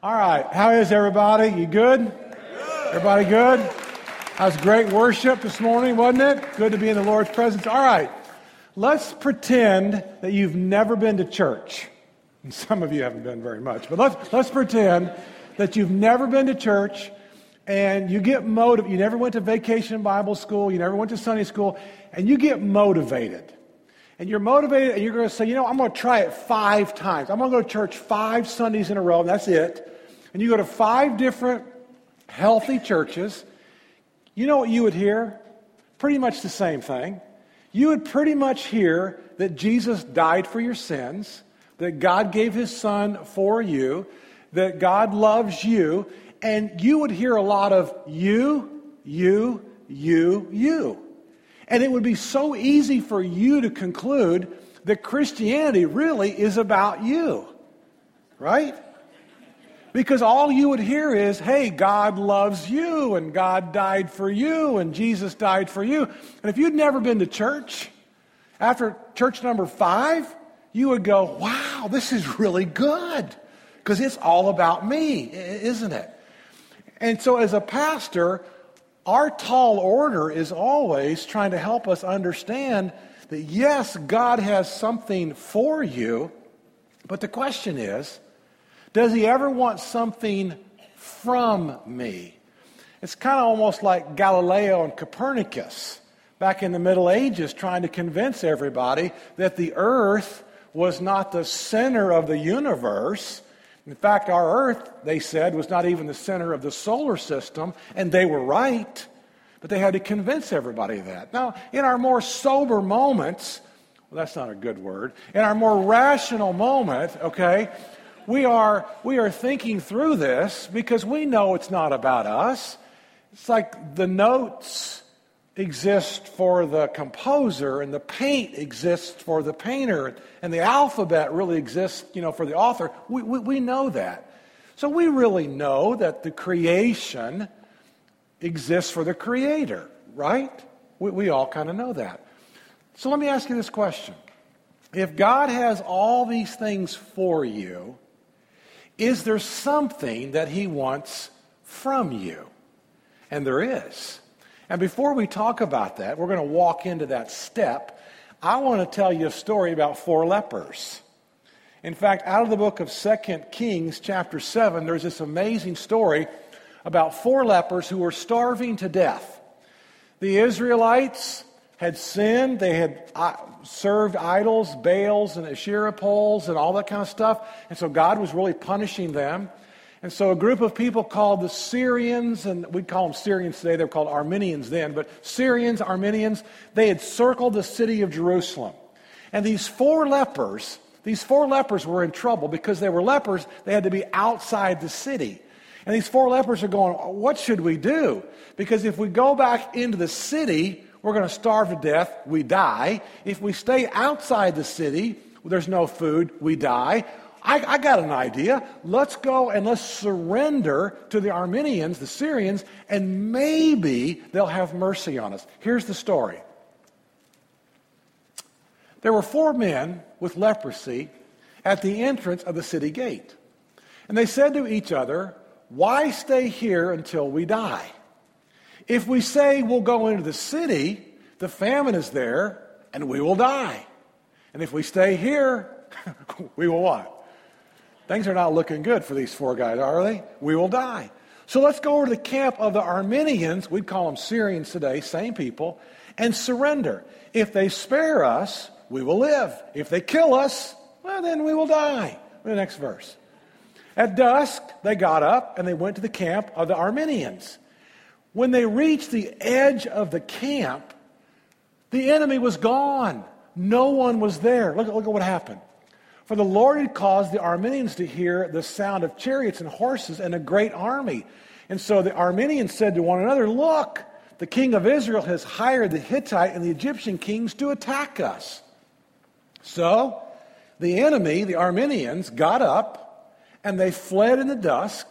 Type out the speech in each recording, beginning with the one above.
All right, how is everybody? You good? Everybody good? That was great worship this morning, wasn't it? Good to be in the Lord's presence. All right, let's pretend that you've never been to church. And some of you haven't been very much, but let's, let's pretend that you've never been to church and you get motivated. You never went to vacation Bible school, you never went to Sunday school, and you get motivated. And you're motivated and you're going to say, you know, I'm going to try it five times. I'm going to go to church five Sundays in a row, and that's it. And you go to five different healthy churches. You know what you would hear? Pretty much the same thing. You would pretty much hear that Jesus died for your sins, that God gave his son for you, that God loves you, and you would hear a lot of you, you, you, you. And it would be so easy for you to conclude that Christianity really is about you, right? Because all you would hear is, hey, God loves you, and God died for you, and Jesus died for you. And if you'd never been to church, after church number five, you would go, wow, this is really good. Because it's all about me, isn't it? And so, as a pastor, our tall order is always trying to help us understand that yes, God has something for you, but the question is, does he ever want something from me? It's kind of almost like Galileo and Copernicus back in the Middle Ages trying to convince everybody that the earth was not the center of the universe. In fact, our earth, they said, was not even the center of the solar system, and they were right. But they had to convince everybody of that. Now, in our more sober moments, well, that's not a good word, in our more rational moment, okay, we are, we are thinking through this because we know it's not about us. It's like the notes exist for the composer and the paint exists for the painter and the alphabet really exists you know for the author we, we, we know that so we really know that the creation exists for the creator right we, we all kind of know that so let me ask you this question if god has all these things for you is there something that he wants from you? And there is. And before we talk about that, we're going to walk into that step. I want to tell you a story about four lepers. In fact, out of the book of Second Kings, chapter 7, there's this amazing story about four lepers who were starving to death. The Israelites had sinned. They had uh, served idols, Baals, and Asherah poles, and all that kind of stuff. And so God was really punishing them. And so a group of people called the Syrians, and we'd call them Syrians today, they were called Arameans then, but Syrians, Arameans, they had circled the city of Jerusalem. And these four lepers, these four lepers were in trouble because they were lepers, they had to be outside the city. And these four lepers are going, What should we do? Because if we go back into the city, we're going to starve to death, we die. If we stay outside the city, there's no food, we die. I, I, got an idea. Let's go and let's surrender to the Arameans, the Syrians, and maybe they'll have mercy on us. Here's the story there were four men with leprosy at the entrance of the city gate. And they said to each other, Why stay here until we die? If we say we'll go into the city, the famine is there and we will die. And if we stay here, we will what? Things are not looking good for these four guys, are they? We will die. So let's go over to the camp of the Arameans, we'd call them Syrians today, same people, and surrender. If they spare us, we will live. If they kill us, well, then we will die. The next verse. At dusk, they got up and they went to the camp of the Arameans. When they reached the edge of the camp, the enemy was gone. No one was there. Look, look at what happened. For the Lord had caused the Arameans to hear the sound of chariots and horses and a great army. And so the Arameans said to one another, Look, the king of Israel has hired the Hittite and the Egyptian kings to attack us. So the enemy, the Arameans, got up and they fled in the dusk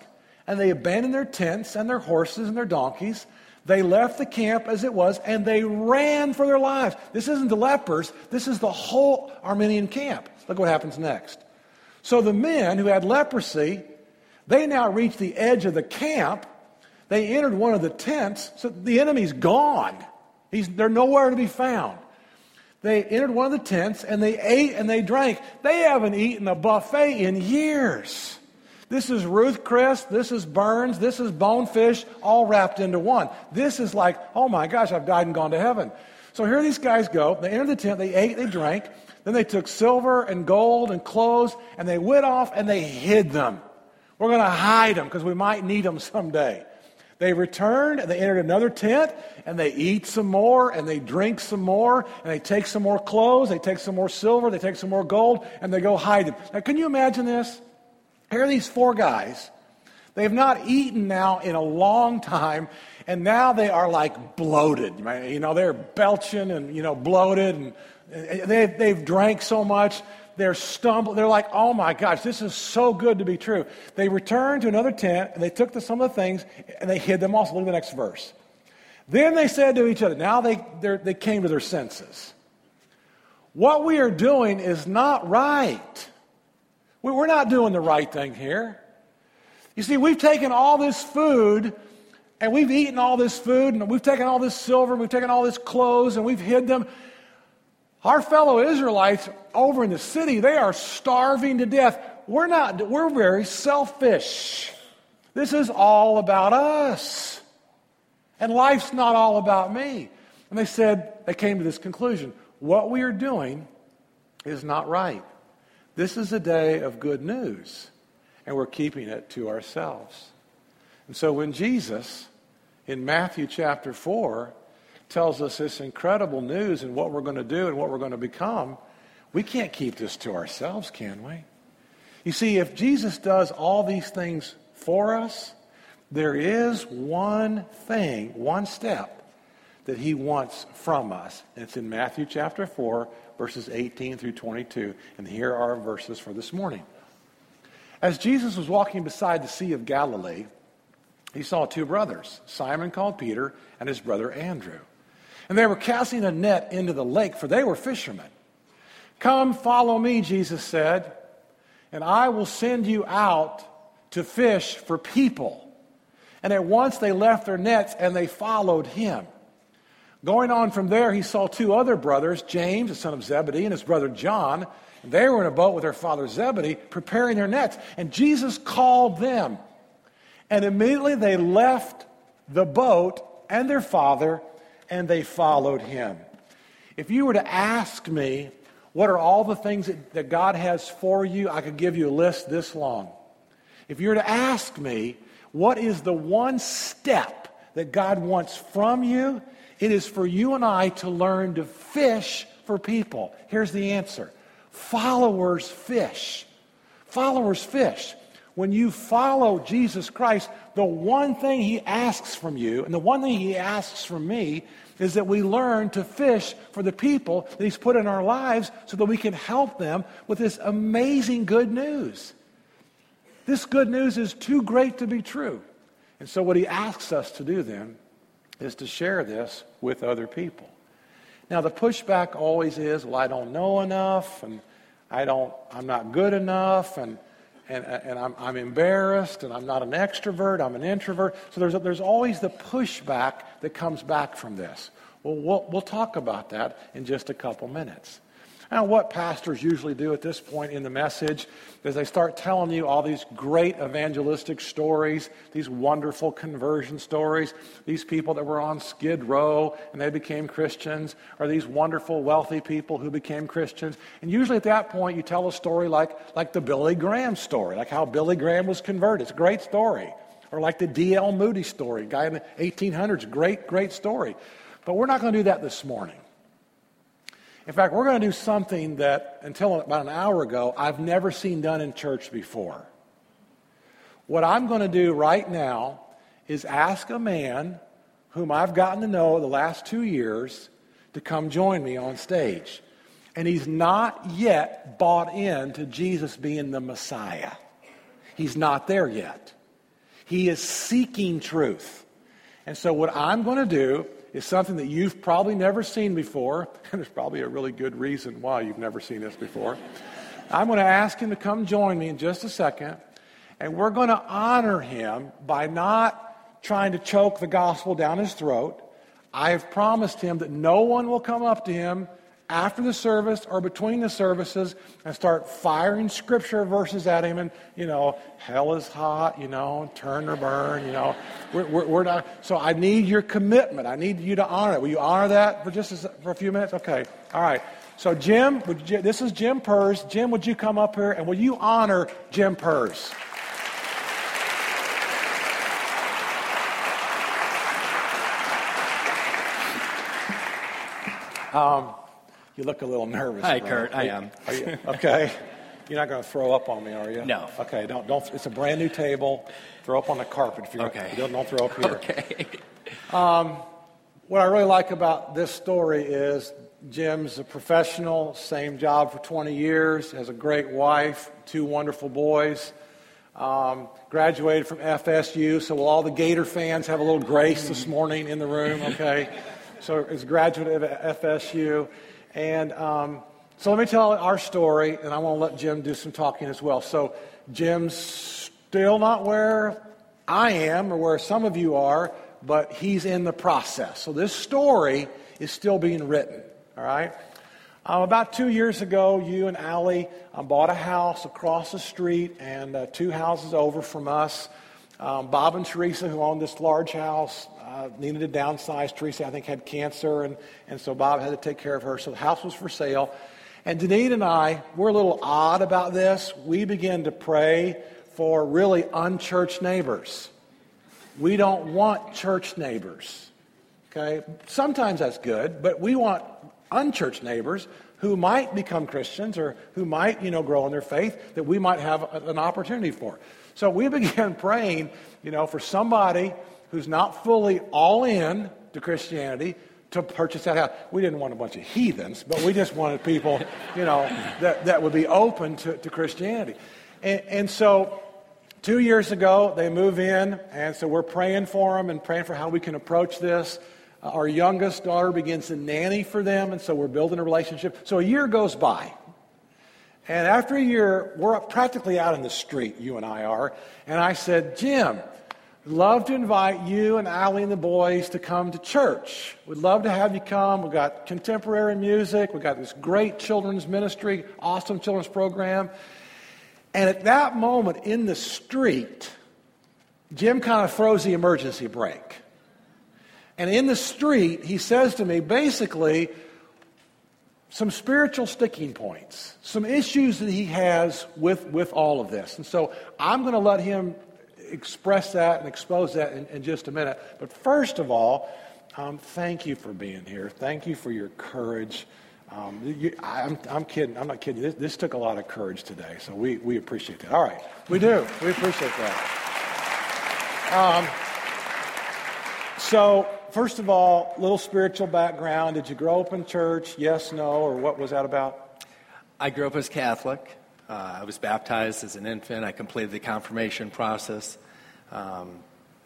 and they abandoned their tents and their horses and their donkeys. They left the camp as it was and they ran for their lives. This isn't the lepers, this is the whole Aramean camp. Look what happens next. So the men who had leprosy, They now reached the edge of the camp. They entered one of the tents, so the enemy's gone. He's, they're nowhere to be found. They entered one of the tents and they ate and they drank. They haven't eaten a buffet in years. This is Ruth Chris, this is Bern's, this is Bonefish, all wrapped into one. This is like, oh my gosh, I've died and gone to heaven. So here these guys go. They entered the tent, they ate, they drank. Then they took silver and gold and clothes and they went off and they hid them. We're going to hide them because we might need them someday. They return and they enter another tent and they eat some more and they drink some more and they take some more clothes, they take some more silver, they take some more gold, and they go hide them. Now, can you imagine this? Here are these four guys. They've not eaten now in a long time, and now they are like bloated. You know, they're belching and, you know, bloated, and they've, they've drank so much they're stumbling. They're like, oh my gosh, this is so good to be true. They returned to another tent and they took the, some of the things and they hid them also. Look at the next verse. Then they said to each other, now they, they came to their senses. What we are doing is not right. We're not doing the right thing here. You see, we've taken all this food and we've eaten all this food and we've taken all this silver, and we've taken all this clothes and we've hid them. Our fellow Israelites over in the city, they are starving to death. We're not, we're very selfish. This is all about us. And life's not all about me. And they said, they came to this conclusion what we are doing is not right. This is a day of good news, and we're keeping it to ourselves. And so when Jesus, in Matthew chapter 4, tells us this incredible news and what we're going to do and what we're going to become, we can't keep this to ourselves, can we? You see, if Jesus does all these things for us, there is one thing, one step that he wants from us. And it's in Matthew chapter 4, verses 18 through 22. And here are our verses for this morning. As Jesus was walking beside the Sea of Galilee, he saw two brothers, Simon called Peter and his brother Andrew. And they were casting a net into the lake, for they were fishermen. Come, follow me, Jesus said, and I will send you out to fish for people. And at once they left their nets and they followed him. Going on from there, he saw two other brothers, James, the son of Zebedee, and his brother John. They were in a boat with their father Zebedee, preparing their nets. And Jesus called them. And immediately they left the boat and their father and they followed him. If you were to ask me, what are all the things that, that God has for you? I could give you a list this long. If you were to ask me, what is the one step that God wants from you? It is for you and I to learn to fish for people. Here's the answer followers fish. Followers fish. When you follow Jesus Christ, the one thing he asks from you, and the one thing he asks from me, is that we learn to fish for the people that he's put in our lives so that we can help them with this amazing good news. This good news is too great to be true. And so, what he asks us to do then is to share this with other people. Now, the pushback always is, well, I don't know enough, and I don't, I'm not good enough, and and, and I'm, I'm embarrassed and I'm not an extrovert, I'm an introvert. So there's, there's always the pushback that comes back from this. Well, well, we'll talk about that in just a couple minutes. Now, what pastors usually do at this point in the message is they start telling you all these great evangelistic stories, these wonderful conversion stories, these people that were on Skid Row and they became Christians, or these wonderful wealthy people who became Christians. And usually at that point, you tell a story like, like the Billy Graham story, like how Billy Graham was converted. It's a great story. Or like the D.L. Moody story, guy in the 1800s, great, great story. But we're not going to do that this morning. In fact, we're going to do something that, until about an hour ago, I've never seen done in church before. What I'm going to do right now is ask a man whom I've gotten to know the last two years to come join me on stage. And he's not yet bought in to Jesus being the Messiah. He's not there yet. He is seeking truth. And so, what I'm going to do is something that you've probably never seen before, and there's probably a really good reason why you've never seen this before. I'm going to ask him to come join me in just a second, And we're going to honor him by not trying to choke the gospel down his throat. I have promised him that no one will come up to him after the service or between the services and start firing scripture verses at him and, you know, hell is hot, you know, turn or burn, you know. We're, we're, we're not. So I need your commitment. I need you to honor it. Will you honor that for just a, for a few minutes? Okay. All right. So, Jim, you, this is Jim Purse. Jim, would you come up here and will you honor Jim Purse? Um, you look a little nervous. Hi, Kurt. I am. You, okay. You're not going to throw up on me, are you? No. Okay. Don't. Don't. It's a brand new table. Throw up on the carpet if you're. Okay. Don't, don't throw up here. Okay. Um, what I really like about this story is Jim's a professional, same job for 20 years, has a great wife, two wonderful boys. Um, graduated from FSU, so will all the Gator fans have a little grace this morning in the room, okay? So is a graduate of FSU. And um, so let me tell our story, and I want to let Jim do some talking as well. So Jim's still not where I am or where some of you are, but he's in the process. So this story is still being written, all right? Um, about two years ago, you and Allie um, bought a house across the street and uh, two houses over from us. Um, Bob and Teresa, who owned this large house, uh, needed to downsize. Teresa, I think, had cancer, and, and so Bob had to take care of her. So the house was for sale. And Denise and I, we're a little odd about this. We began to pray for really unchurched neighbors. We don't want church neighbors. Okay? Sometimes that's good, but we want unchurched neighbors who might become Christians or who might, you know, grow in their faith that we might have an opportunity for. So we began praying, you know, for somebody who's not fully all in to Christianity to purchase that house. We didn't want a bunch of heathens, but we just wanted people, you know, that, that would be open to, to Christianity. And, and so two years ago, they move in, and so we're praying for them and praying for how we can approach this. Uh, our youngest daughter begins to nanny for them, and so we're building a relationship. So a year goes by. And after a year, we're practically out in the street, you and I are. And I said, Jim, love to invite you and Allie and the boys to come to church. We'd love to have you come. We've got contemporary music. We've got this great children's ministry, awesome children's program. And at that moment in the street, Jim kind of throws the emergency brake. And in the street, he says to me basically some spiritual sticking points, some issues that he has with, with all of this. And so I'm going to let him express that and expose that in, in just a minute. But first of all, um, thank you for being here. Thank you for your courage. Um, you, I'm, I'm, kidding. I'm not kidding. This, this, took a lot of courage today, so we, we appreciate that. All right, we do. We appreciate that. Um, so, first of all, little spiritual background. Did you grow up in church? Yes, no, or what was that about? I grew up as Catholic. Uh, I was baptized as an infant. I completed the confirmation process. Um,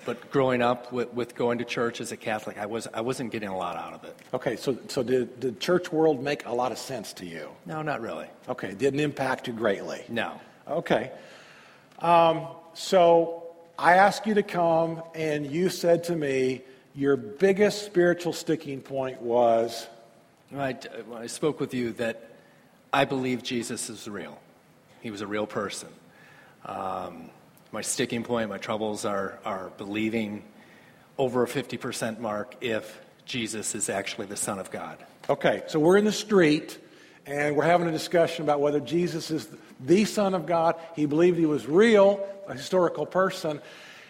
but growing up with, with, going to church as a Catholic, I, was, I wasn't getting a lot out of it. Okay, so, so did the church world make a lot of sense to you? No, not really. Okay, didn't impact you greatly? No. Okay. Um, so I asked you to come, and you said to me, your biggest spiritual sticking point was? I, I spoke with you that I believe Jesus is real. He was a real person. Um, my sticking point, my troubles are, are believing over a 50% mark if Jesus is actually the Son of God. Okay, so we're in the street and we're having a discussion about whether Jesus is the Son of God. He believed he was real, a historical person.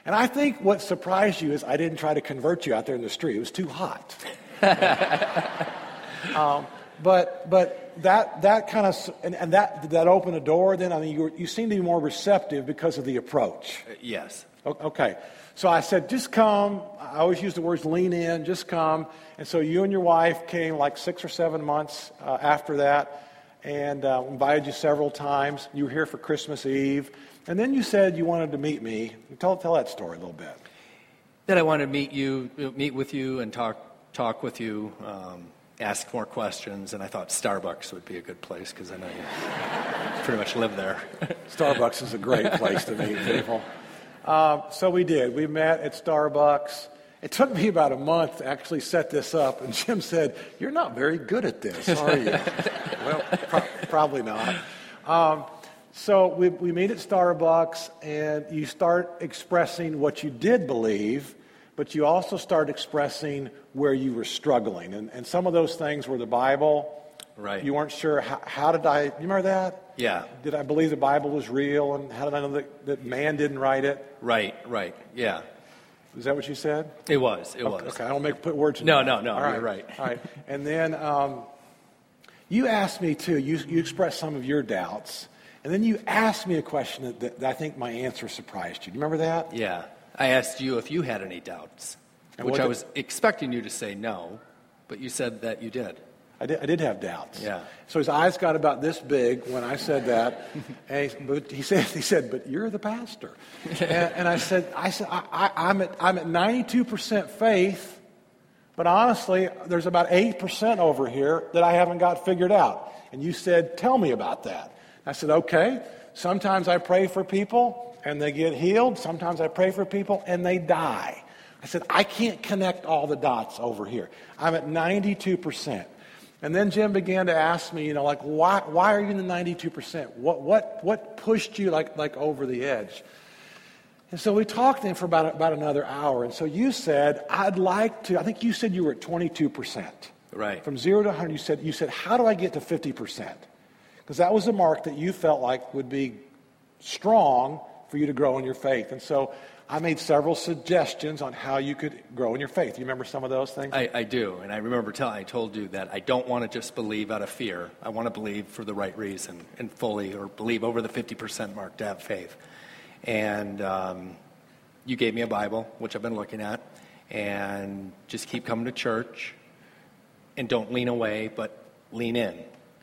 And I think what surprised you is I didn't try to convert you out there in the street. It was too hot. um, but but that that kind of and, and, that that open a door. Then I mean you, you seem to be more receptive because of the approach. Uh, yes. Okay. So I said, just come. I always use the words lean in, just come. And so you and your wife came like six or seven months uh, after that and uh, invited you several times. You were here for Christmas Eve. And then you said you wanted to meet me. Tell, tell that story a little bit. That I wanted to meet you, meet with you and talk, talk with you. Um, ask more questions, and I thought Starbucks would be a good place because I know you pretty much live there. Starbucks is a great place to meet people. Um, so we did. We met at Starbucks. It took me about a month to actually set this up, and Jim said, "You're not very good at this, are you?" well, pro- probably not. Um, so we, we meet at Starbucks, and you start expressing what you did believe, but you also start expressing where you were struggling. And, and some of those things were the Bible. Right. You weren't sure how, how did I, you remember that? Yeah. Did I believe the Bible was real? And how did I know that, that man didn't write it? Right, right, yeah. Is that what you said? It was, it okay, was. Okay, I don't make put words in No, no, no, All you're right. All right. And then um, you asked me too, you, you expressed some of your doubts. And then you asked me a question that, that, that I think my answer surprised you. Do you remember that? Yeah. I asked you if you had any doubts, And which I did- was expecting you to say no, but you said that you did. I did, I did have doubts. Yeah. So his eyes got about this big when I said that, and he, but he said, "He said, but you're the pastor." and, and I said, "I said I, I, I'm at I'm at 92 percent faith, but honestly, there's about eight percent over here that I haven't got figured out." And you said, "Tell me about that." I said, "Okay. Sometimes I pray for people and they get healed. Sometimes I pray for people and they die." I said, I can't connect all the dots over here. I'm at 92%. And then Jim began to ask me, you know, like, why, why are you in the 92%? What, what, what pushed you like, like over the edge? And so we talked then for about, about another hour. And so you said, I'd like to, I think you said you were at 22%. Right. From zero to 100, you said, you said, how do I get to 50%? Because that was a mark that you felt like would be strong for you to grow in your faith. And so I made several suggestions on how you could grow in your faith. You remember some of those things? I, I do, and I remember telling I told you that I don't want to just believe out of fear. I want to believe for the right reason and fully, or believe over the 50% mark to have faith. And um, you gave me a Bible, which I've been looking at, and just keep coming to church, and don't lean away, but lean in.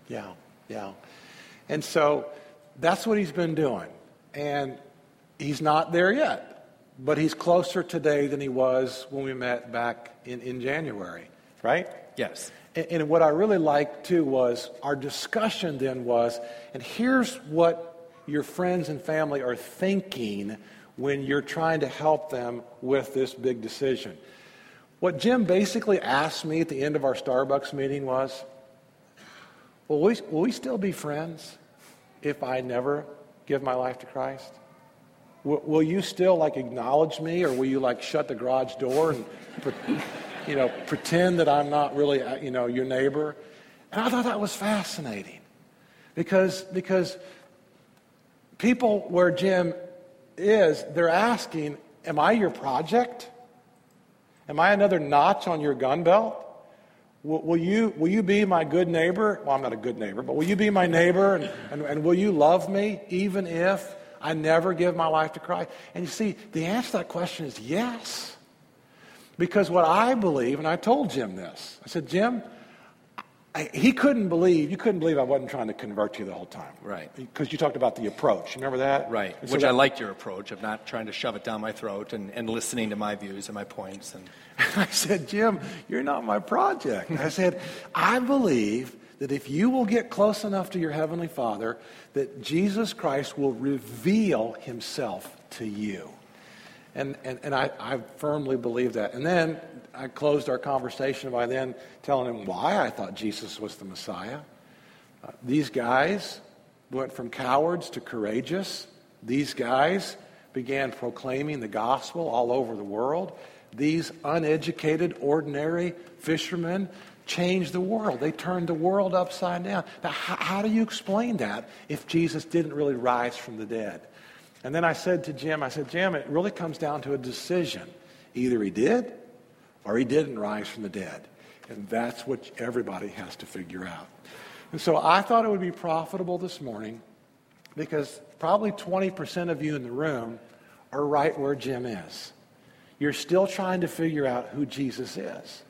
Yeah, yeah. And so that's what he's been doing. And he's not there yet, but he's closer today than he was when we met back in, in January, right? Yes. And, and what I really liked too was our discussion then was, and here's what your friends and family are thinking when you're trying to help them with this big decision. What Jim basically asked me at the end of our Starbucks meeting was, Will we, will we still be friends if I never give my life to Christ? Will, you still like acknowledge me, or will you like shut the garage door and, you know, pretend that I'm not really, uh, you know, your neighbor? And I thought that was fascinating, because because people where Jim is, they're asking, "Am I your project? Am I another notch on your gun belt?" Will, will, you, will you be my good neighbor? Well, I'm not a good neighbor, but will you be my neighbor and, and, and will you love me even if I never give my life to Christ? And you see, the answer to that question is yes. Because what I believe, and I told Jim this, I said, Jim, I, he couldn't believe, you couldn't believe I wasn't trying to convert you the whole time. Right. Because you talked about the approach. You remember that? Right, so which that- I liked your approach of not trying to shove it down my throat and, and listening to my views and my points. And I said, Jim, you're not my project. I said, I believe that if you will get close enough to your Heavenly Father, that Jesus Christ will reveal Himself to you. And, and, and I, I firmly believe that. And then I closed our conversation by then telling him why I thought Jesus was the Messiah. Uh, these guys went from cowards to courageous. These guys began proclaiming the gospel all over the world. These uneducated, ordinary fishermen changed the world. They turned the world upside down. Now, how, how do you explain that if Jesus didn't really rise from the dead? And then I said to Jim, I said, Jim, it really comes down to a decision. Either he did or he didn't rise from the dead. And that's what everybody has to figure out. And so I thought it would be profitable this morning because probably 20% of you in the room are right where Jim is. You're still trying to figure out who Jesus is.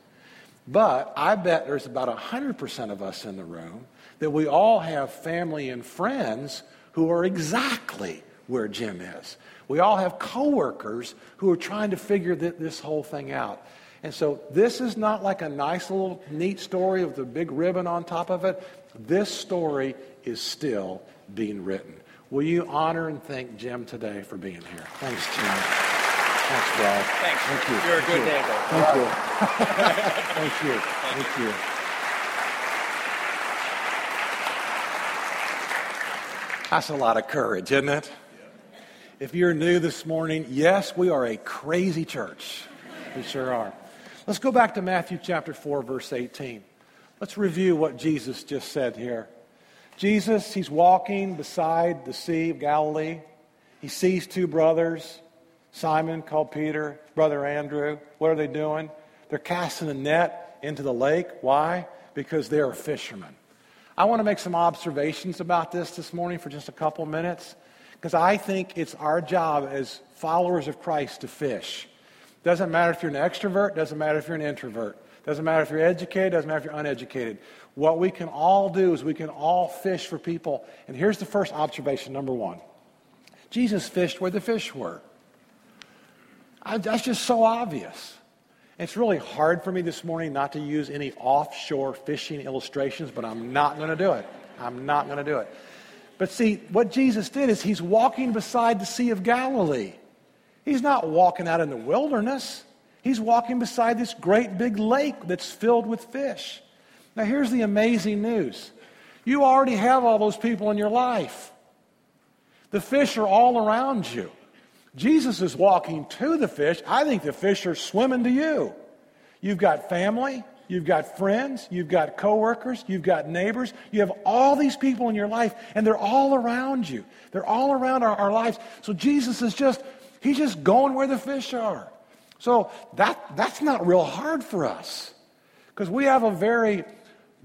But I bet there's about 100% of us in the room that we all have family and friends who are exactly where Jim is. We all have coworkers who are trying to figure th- this whole thing out. And so this is not like a nice little neat story with a big ribbon on top of it. This story is still being written. Will you honor and thank Jim today for being here? Thanks, Jim. Thanks, Brad. Thanks. Thank you. You're a good you. neighbor. Thank you. Thank you. Thank you. That's a lot of courage, isn't it? If you're new this morning, yes, we are a crazy church. We sure are. Let's go back to Matthew chapter 4, verse 18. Let's review what Jesus just said here. Jesus, he's walking beside the Sea of Galilee. He sees two brothers, Simon, called Peter, brother Andrew. What are they doing? They're casting a net into the lake. Why? Because they're fishermen. I want to make some observations about this this morning for just a couple minutes because I think it's our job as followers of Christ to fish. Doesn't matter if you're an extrovert, doesn't matter if you're an introvert, doesn't matter if you're educated, doesn't matter if you're uneducated. What we can all do is we can all fish for people. And here's the first observation number one Jesus fished where the fish were. I, that's just so obvious. It's really hard for me this morning not to use any offshore fishing illustrations, but I'm not going to do it. I'm not going to do it. But see, what Jesus did is he's walking beside the Sea of Galilee. He's not walking out in the wilderness. He's walking beside this great big lake that's filled with fish. Now, here's the amazing news you already have all those people in your life, the fish are all around you. Jesus is walking to the fish. I think the fish are swimming to you. You've got family, you've got friends, you've got coworkers, you've got neighbors. You have all these people in your life, and they're all around you. They're all around our, our lives. So Jesus is just, he's just going where the fish are. So that, that's not real hard for us because we have a very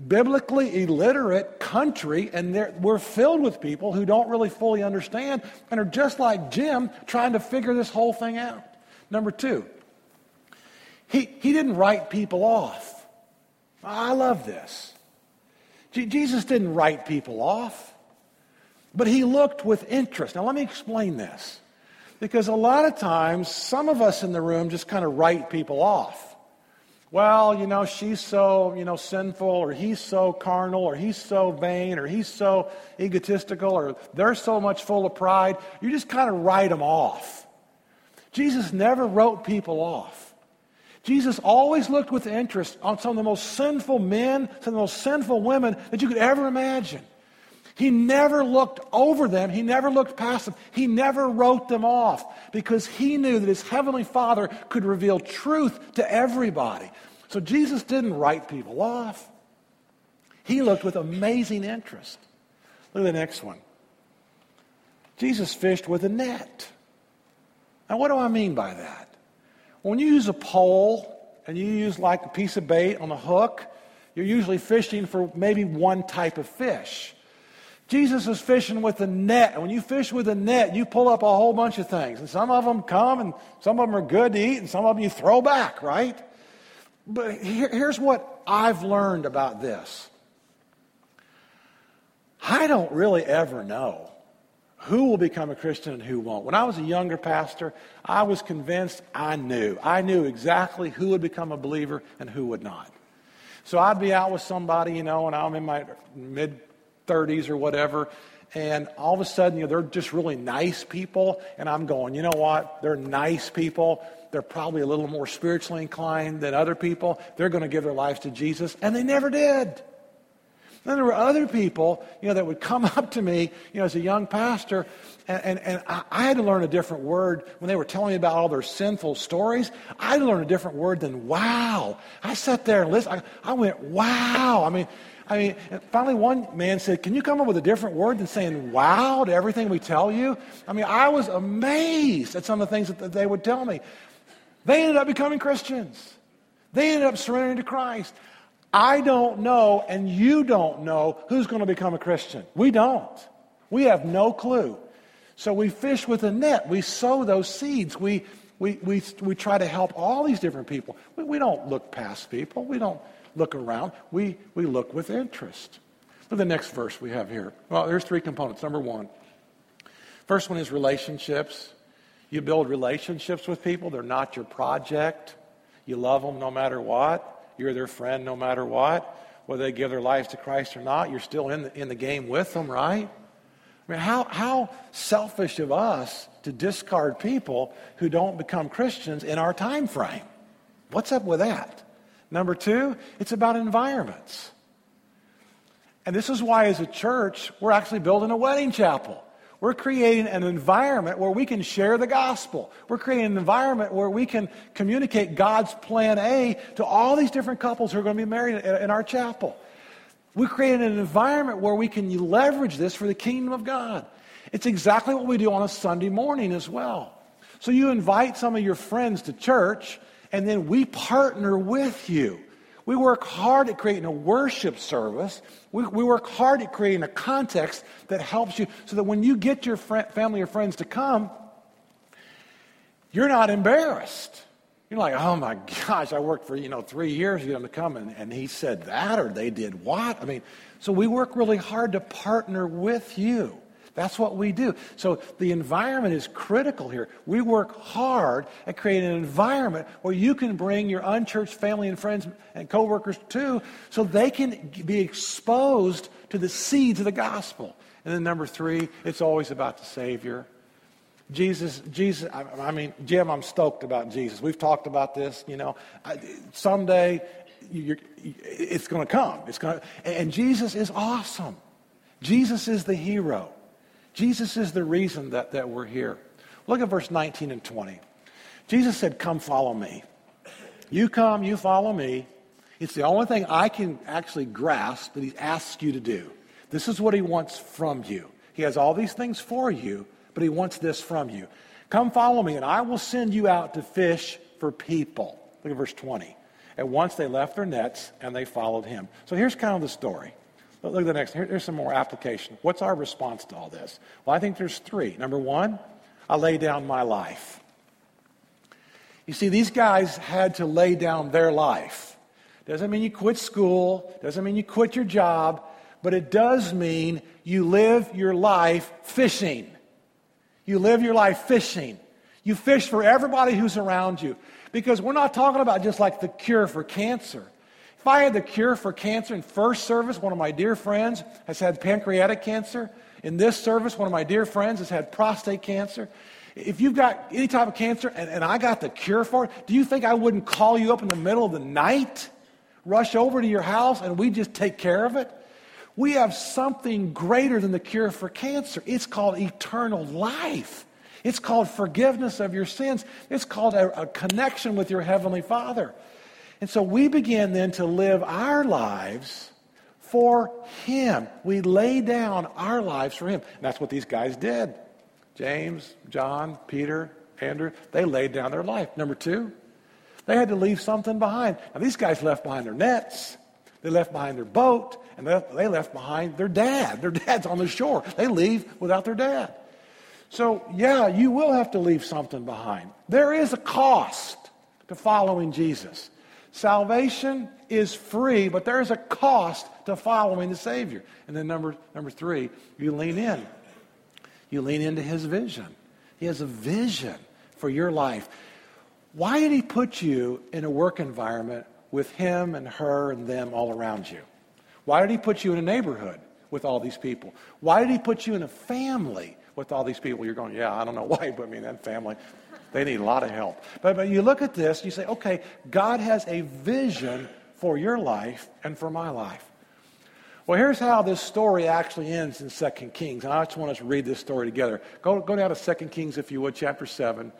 biblically illiterate country, and we're filled with people who don't really fully understand and are just like Jim trying to figure this whole thing out. Number two, he, he didn't write people off. I love this. Jesus didn't write people off, but he looked with interest. Now, let me explain this. Because a lot of times, some of us in the room just kind of write people off well, you know, she's so, you know, sinful, or he's so carnal, or he's so vain, or he's so egotistical, or they're so much full of pride. You just kind of write them off. Jesus never wrote people off. Jesus always looked with interest on some of the most sinful men, some of the most sinful women that you could ever imagine. He never looked over them. He never looked past them. He never wrote them off because he knew that his heavenly Father could reveal truth to everybody. So Jesus didn't write people off. He looked with amazing interest. Look at the next one. Jesus fished with a net. Now, what do I mean by that? When you use a pole and you use like a piece of bait on a hook, you're usually fishing for maybe one type of fish. Jesus is fishing with a net. And when you fish with a net, you pull up a whole bunch of things. And some of them come and some of them are good to eat and some of them you throw back, right? But here, here's what I've learned about this I don't really ever know who will become a Christian and who won't. When I was a younger pastor, I was convinced I knew. I knew exactly who would become a believer and who would not. So I'd be out with somebody, you know, and I'm in my mid 30s or whatever, and all of a sudden, you know, they're just really nice people, and I'm going, you know what? They're nice people. They're probably a little more spiritually inclined than other people. They're going to give their lives to Jesus, and they never did. Then there were other people, you know, that would come up to me, you know, as a young pastor, and, and, and I, I, had to learn a different word when they were telling me about all their sinful stories. I had to learn a different word than wow. I sat there and listened. I, I went, wow. I mean, I mean, finally one man said, Can you come up with a different word than saying wow to everything we tell you? I mean, I was amazed at some of the things that they would tell me. They ended up becoming Christians, they ended up surrendering to Christ. I don't know, and you don't know who's going to become a Christian. We don't. We have no clue. So we fish with a net. We sow those seeds. We, we, we, we try to help all these different people. We, we don't look past people. We don't look around, we, we look with interest. Look the next verse we have here. Well, there's three components. Number one, first one is relationships. You build relationships with people, they're not your project. You love them no matter what. You're their friend no matter what. Whether they give their lives to Christ or not, you're still in the, in the game with them, right? I mean, how, how selfish of us to discard people who don't become Christians in our time frame. What's up with that? Number two, it's about environments. And this is why, as a church, we're actually building a wedding chapel. We're creating an environment where we can share the gospel. We're creating an environment where we can communicate God's plan A to all these different couples who are going to be married in our chapel. We created an environment where we can leverage this for the kingdom of God. It's exactly what we do on a Sunday morning as well. So you invite some of your friends to church, and then we partner with you. We work hard at creating a worship service. We, we work hard at creating a context that helps you so that when you get your family or friends to come, you're not embarrassed. You're like, oh my gosh, I worked for, you know, three years to get them to come and, and he said that or they did what? I mean, so we work really hard to partner with you. That's what we do. So the environment is critical here. We work hard at creating an environment where you can bring your unchurched family and friends and coworkers too, so they can be exposed to the seeds of the gospel. And then number three, it's always about the Savior. Jesus, Jesus, I, I mean, Jim, I'm stoked about Jesus. We've talked about this, you know. I, someday it's going to come. It's going and Jesus is awesome. Jesus is the hero. Jesus is the reason that, that we're here. Look at verse 19 and 20. Jesus said, Come follow me. You come, you follow me. It's the only thing I can actually grasp that he asks you to do. This is what he wants from you. He has all these things for you, but he wants this from you. Come follow me, and I will send you out to fish for people. Look at verse 20. At once they left their nets and they followed him. So here's kind of the story. Look at the next. Here, here's some more application. What's our response to all this? Well, I think there's three. Number one, I lay down my life. You see, these guys had to lay down their life. Doesn't mean you quit school, doesn't mean you quit your job, but it does mean you live your life fishing. You live your life fishing. You fish for everybody who's around you. Because we're not talking about just like the cure for cancer. If I had the cure for cancer in first service, one of my dear friends has had pancreatic cancer. In this service, one of my dear friends has had prostate cancer. If you've got any type of cancer and, and I got the cure for it, do you think I wouldn't call you up in the middle of the night, rush over to your house, and we just take care of it? We have something greater than the cure for cancer. It's called eternal life. It's called forgiveness of your sins. It's called a, a connection with your Heavenly Father. And so we begin then to live our lives for Him. We lay down our lives for Him. And that's what these guys did. James, John, Peter, Andrew, they laid down their life. Number two, they had to leave something behind. Now, these guys left behind their nets, they left behind their boat, and they left behind their dad. Their dad's on the shore. They leave without their dad. So, yeah, you will have to leave something behind. There is a cost to following Jesus. Salvation is free, but there is a cost to following the Savior. And then number, number three, you lean in. You lean into his vision. He has a vision for your life. Why did he put you in a work environment with him and her and them all around you? Why did he put you in a neighborhood with all these people? Why did he put you in a family with all these people? You're going, yeah, I don't know why he put me in that family. They need a lot of help. But, but you look at this, you say, okay, God has a vision for your life and for my life. Well, here's how this story actually ends in 2 Kings. And I just want us to read this story together. Go, go down to 2 Kings, if you would, chapter 7.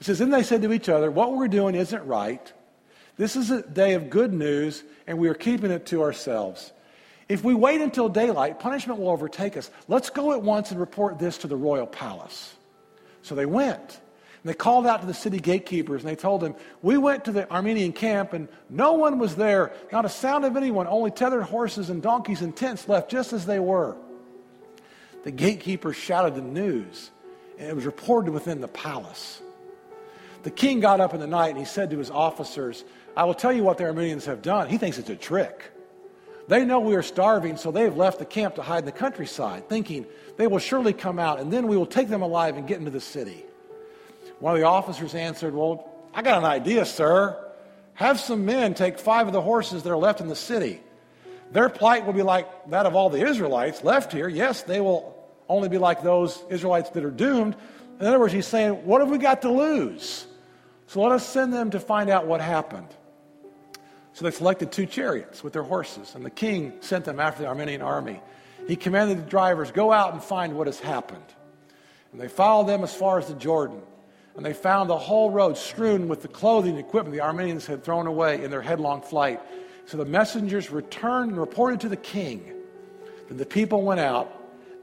It says, Then they said to each other, What we're doing isn't right. This is a day of good news, and we are keeping it to ourselves. If we wait until daylight, punishment will overtake us. Let's go at once and report this to the royal palace. So they went. And they called out to the city gatekeepers and they told them, We went to the Aramean camp and no one was there, not a sound of anyone, only tethered horses and donkeys and tents left just as they were. The gatekeepers shouted the news and it was reported within the palace. The king got up in the night and he said to his officers, I will tell you what the Arameans have done. He thinks it's a trick. They know we are starving, so they have left the camp to hide in the countryside, thinking they will surely come out, and then we will take them alive and get into the city. One of the officers answered, Well, I got an idea, sir. Have some men take five of the horses that are left in the city. Their plight will be like that of all the Israelites left here. Yes, they will only be like those Israelites that are doomed. In other words, he's saying, What have we got to lose? So let us send them to find out what happened. So they selected two chariots with their horses, and the king sent them after the Aramean army. He commanded the drivers, Go out and find what has happened. And they followed them as far as the Jordan. And they found the whole road strewn with the clothing and equipment the Arameans had thrown away in their headlong flight. So the messengers returned and reported to the king. Then the people went out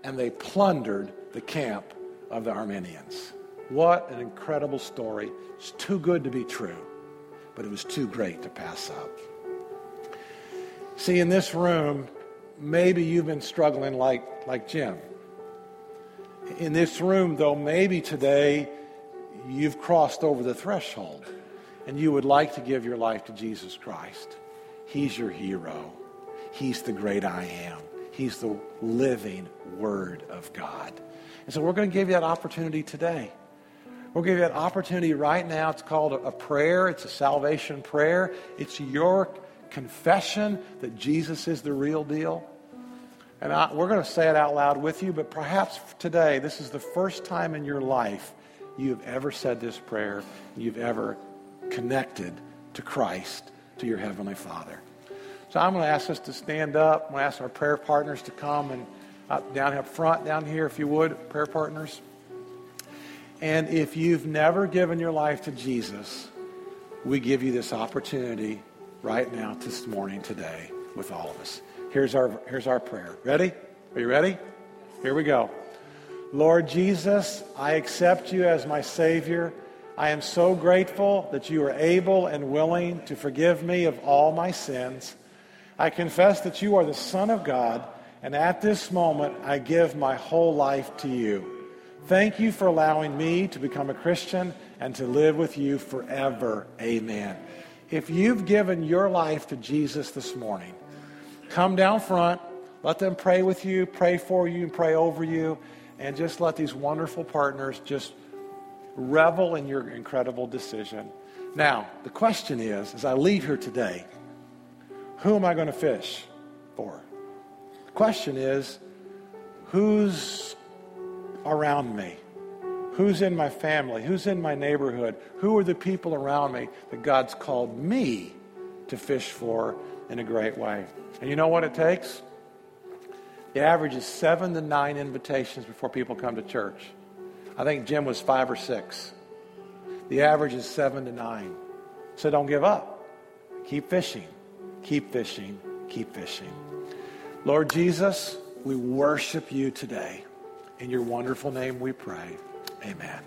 and they plundered the camp of the Arameans. What an incredible story. It's too good to be true, but it was too great to pass up. See, in this room, maybe you've been struggling like, like Jim. In this room, though, maybe today you've crossed over the threshold and you would like to give your life to Jesus Christ. He's your hero. He's the great I am. He's the living Word of God. And so we're going to give you that opportunity today. We'll give you that opportunity right now. It's called a, prayer, it's a salvation prayer. It's your confession that Jesus is the real deal. And I, we're going to say it out loud with you, but perhaps today, this is the first time in your life you've ever said this prayer, you've ever connected to Christ, to your Heavenly Father. So I'm going to ask us to stand up. I'm going to ask our prayer partners to come and up, down up front, down here, if you would, prayer partners. And if you've never given your life to Jesus, we give you this opportunity right now, this morning, today, with all of us. Here's our, here's our prayer. Ready? Are you ready? Here we go. Lord Jesus, I accept you as my Savior. I am so grateful that you are able and willing to forgive me of all my sins. I confess that you are the Son of God, and at this moment I give my whole life to you. Thank you for allowing me to become a Christian and to live with you forever. Amen. If you've given your life to Jesus this morning, come down front. Let them pray with you, pray for you, and pray over you and just let these wonderful partners just revel in your incredible decision. Now, the question is as I leave here today, who am I going to fish for? The question is who's around me? Who's in my family? Who's in my neighborhood? Who are the people around me that God's called me to fish for in a great way? And you know what it takes? The average is seven to nine invitations before people come to church. I think Jim was five or six. The average is seven to nine. So don't give up. Keep fishing. Keep fishing. Keep fishing. Lord Jesus, we worship you today. In your wonderful name we pray. Amen.